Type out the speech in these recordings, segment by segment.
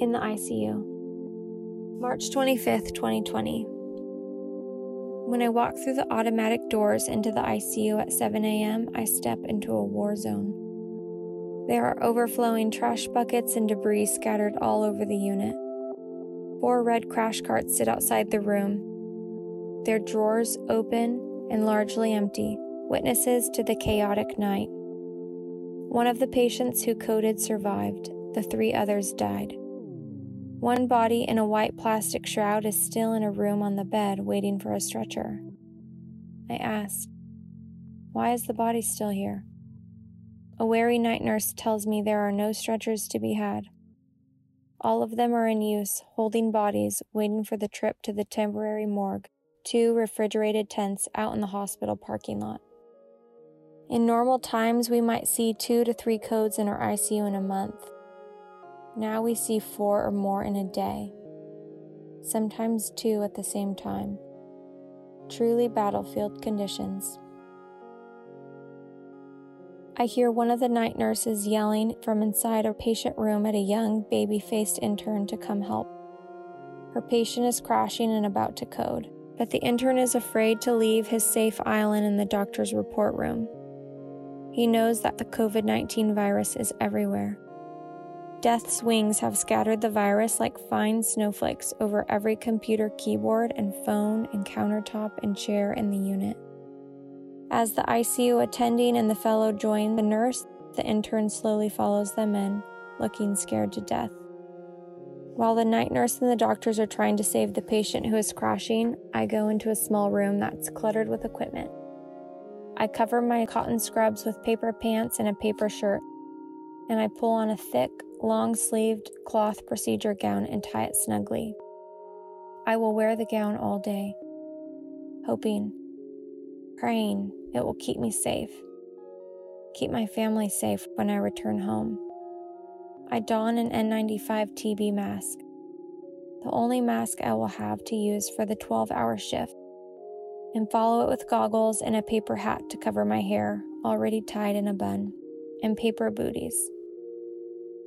in the ICU. March 25th, 2020. When I walk through the automatic doors into the ICU at 7 a.m., I step into a war zone. There are overflowing trash buckets and debris scattered all over the unit. Four red crash carts sit outside the room, their drawers open and largely empty, witnesses to the chaotic night. One of the patients who coded survived, the three others died. One body in a white plastic shroud is still in a room on the bed waiting for a stretcher. I asked, Why is the body still here? A wary night nurse tells me there are no stretchers to be had. All of them are in use, holding bodies, waiting for the trip to the temporary morgue, two refrigerated tents out in the hospital parking lot. In normal times, we might see two to three codes in our ICU in a month. Now we see four or more in a day, sometimes two at the same time. Truly battlefield conditions. I hear one of the night nurses yelling from inside a patient room at a young, baby faced intern to come help. Her patient is crashing and about to code, but the intern is afraid to leave his safe island in the doctor's report room. He knows that the COVID 19 virus is everywhere. Death's wings have scattered the virus like fine snowflakes over every computer keyboard and phone and countertop and chair in the unit. As the ICU attending and the fellow join the nurse, the intern slowly follows them in, looking scared to death. While the night nurse and the doctors are trying to save the patient who is crashing, I go into a small room that's cluttered with equipment. I cover my cotton scrubs with paper pants and a paper shirt, and I pull on a thick, long sleeved cloth procedure gown and tie it snugly. I will wear the gown all day, hoping, praying it will keep me safe, keep my family safe when I return home. I don an N95 TB mask, the only mask I will have to use for the 12 hour shift and follow it with goggles and a paper hat to cover my hair, already tied in a bun, and paper booties.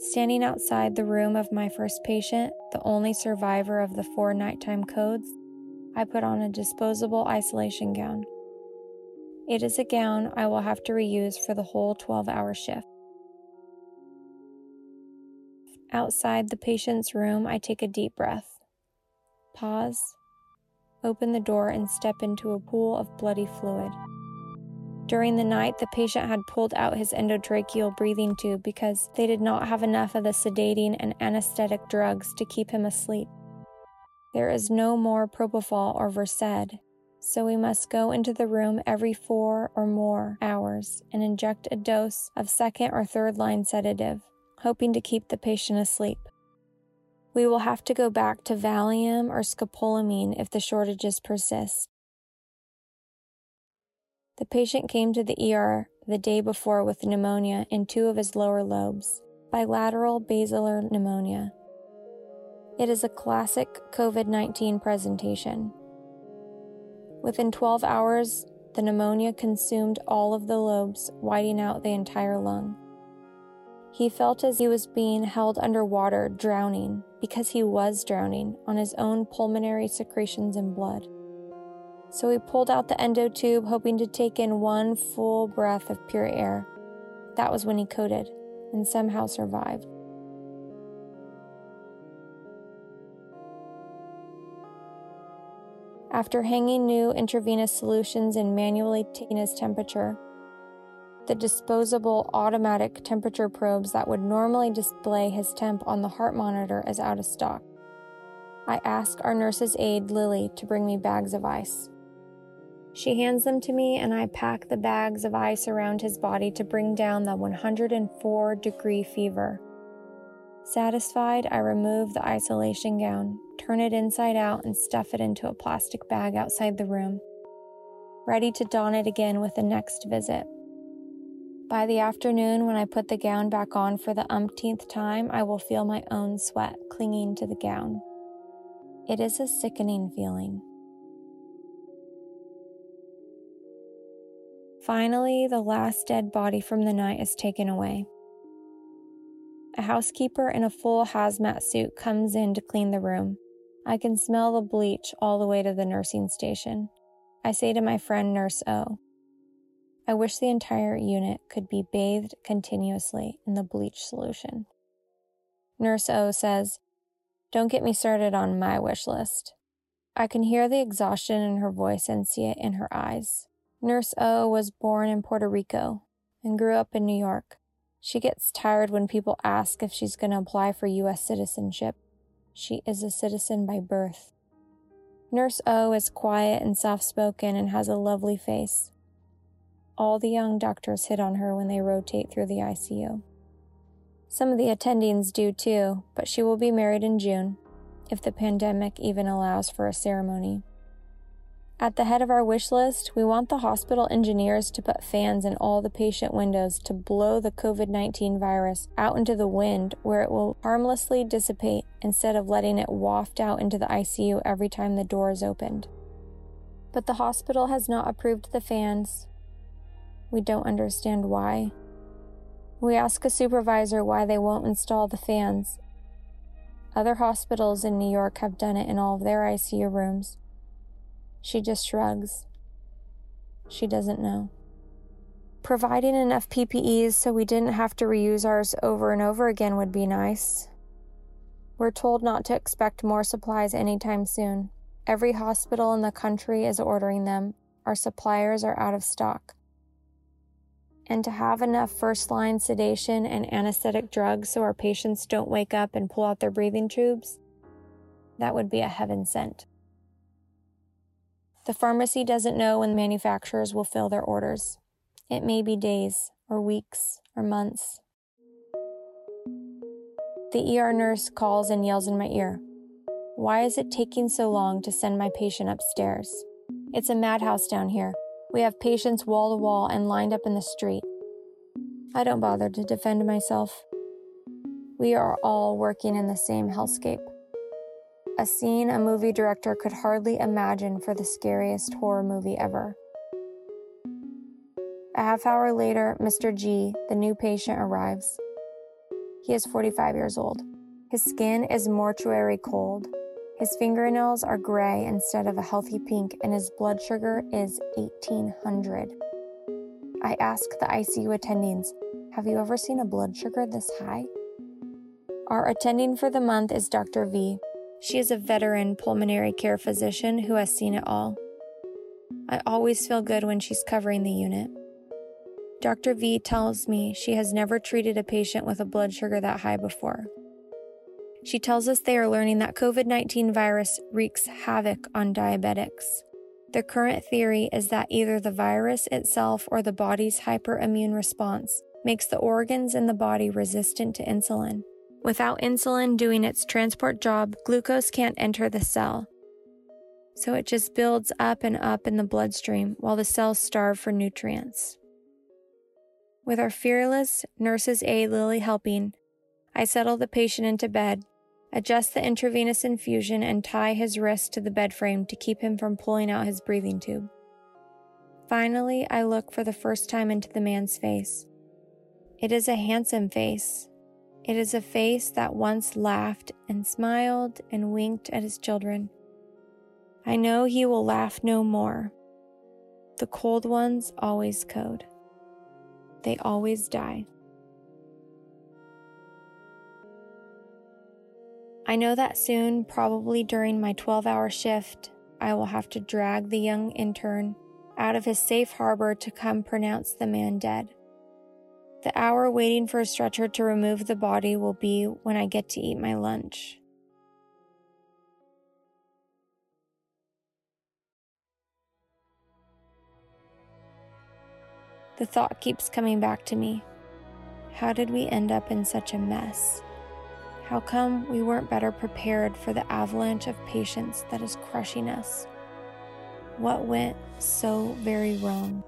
Standing outside the room of my first patient, the only survivor of the four nighttime codes, I put on a disposable isolation gown. It is a gown I will have to reuse for the whole 12 hour shift. Outside the patient's room, I take a deep breath. Pause open the door, and step into a pool of bloody fluid. During the night, the patient had pulled out his endotracheal breathing tube because they did not have enough of the sedating and anesthetic drugs to keep him asleep. There is no more propofol or Versed, so we must go into the room every four or more hours and inject a dose of second or third line sedative, hoping to keep the patient asleep. We will have to go back to Valium or scopolamine if the shortages persist. The patient came to the ER the day before with pneumonia in two of his lower lobes, bilateral basilar pneumonia. It is a classic COVID 19 presentation. Within 12 hours, the pneumonia consumed all of the lobes, whiting out the entire lung. He felt as he was being held underwater, drowning, because he was drowning on his own pulmonary secretions and blood. So he pulled out the endo tube, hoping to take in one full breath of pure air. That was when he coded and somehow survived. After hanging new intravenous solutions and manually taking his temperature, the disposable automatic temperature probes that would normally display his temp on the heart monitor is out of stock. I ask our nurse's aide, Lily, to bring me bags of ice. She hands them to me, and I pack the bags of ice around his body to bring down the 104 degree fever. Satisfied, I remove the isolation gown, turn it inside out, and stuff it into a plastic bag outside the room, ready to don it again with the next visit. By the afternoon, when I put the gown back on for the umpteenth time, I will feel my own sweat clinging to the gown. It is a sickening feeling. Finally, the last dead body from the night is taken away. A housekeeper in a full hazmat suit comes in to clean the room. I can smell the bleach all the way to the nursing station. I say to my friend Nurse O, I wish the entire unit could be bathed continuously in the bleach solution. Nurse O says, Don't get me started on my wish list. I can hear the exhaustion in her voice and see it in her eyes. Nurse O was born in Puerto Rico and grew up in New York. She gets tired when people ask if she's going to apply for U.S. citizenship. She is a citizen by birth. Nurse O is quiet and soft spoken and has a lovely face. All the young doctors hit on her when they rotate through the ICU. Some of the attendings do too, but she will be married in June, if the pandemic even allows for a ceremony. At the head of our wish list, we want the hospital engineers to put fans in all the patient windows to blow the COVID 19 virus out into the wind where it will harmlessly dissipate instead of letting it waft out into the ICU every time the door is opened. But the hospital has not approved the fans. We don't understand why. We ask a supervisor why they won't install the fans. Other hospitals in New York have done it in all of their ICU rooms. She just shrugs. She doesn't know. Providing enough PPEs so we didn't have to reuse ours over and over again would be nice. We're told not to expect more supplies anytime soon. Every hospital in the country is ordering them. Our suppliers are out of stock. And to have enough first line sedation and anesthetic drugs so our patients don't wake up and pull out their breathing tubes, that would be a heaven sent. The pharmacy doesn't know when manufacturers will fill their orders. It may be days, or weeks, or months. The ER nurse calls and yells in my ear. Why is it taking so long to send my patient upstairs? It's a madhouse down here. We have patients wall to wall and lined up in the street. I don't bother to defend myself. We are all working in the same hellscape a scene a movie director could hardly imagine for the scariest horror movie ever. A half hour later, Mr. G, the new patient, arrives. He is 45 years old. His skin is mortuary cold. His fingernails are gray instead of a healthy pink, and his blood sugar is 1800. I ask the ICU attendings, Have you ever seen a blood sugar this high? Our attending for the month is Dr. V, she is a veteran pulmonary care physician who has seen it all. I always feel good when she's covering the unit. Dr. V tells me she has never treated a patient with a blood sugar that high before. She tells us they are learning that COVID 19 virus wreaks havoc on diabetics. The current theory is that either the virus itself or the body's hyperimmune response makes the organs in the body resistant to insulin. Without insulin doing its transport job, glucose can't enter the cell. So it just builds up and up in the bloodstream while the cells starve for nutrients. With our fearless nurse's aide Lily helping, I settle the patient into bed, adjust the intravenous infusion, and tie his wrist to the bed frame to keep him from pulling out his breathing tube. Finally, I look for the first time into the man's face. It is a handsome face, it is a face that once laughed and smiled and winked at his children. I know he will laugh no more. The cold ones always code. They always die. I know that soon, probably during my 12 hour shift, I will have to drag the young intern out of his safe harbor to come pronounce the man dead. The hour waiting for a stretcher to remove the body will be when I get to eat my lunch. The thought keeps coming back to me. How did we end up in such a mess? How come we weren't better prepared for the avalanche of patients that is crushing us? What went so very wrong?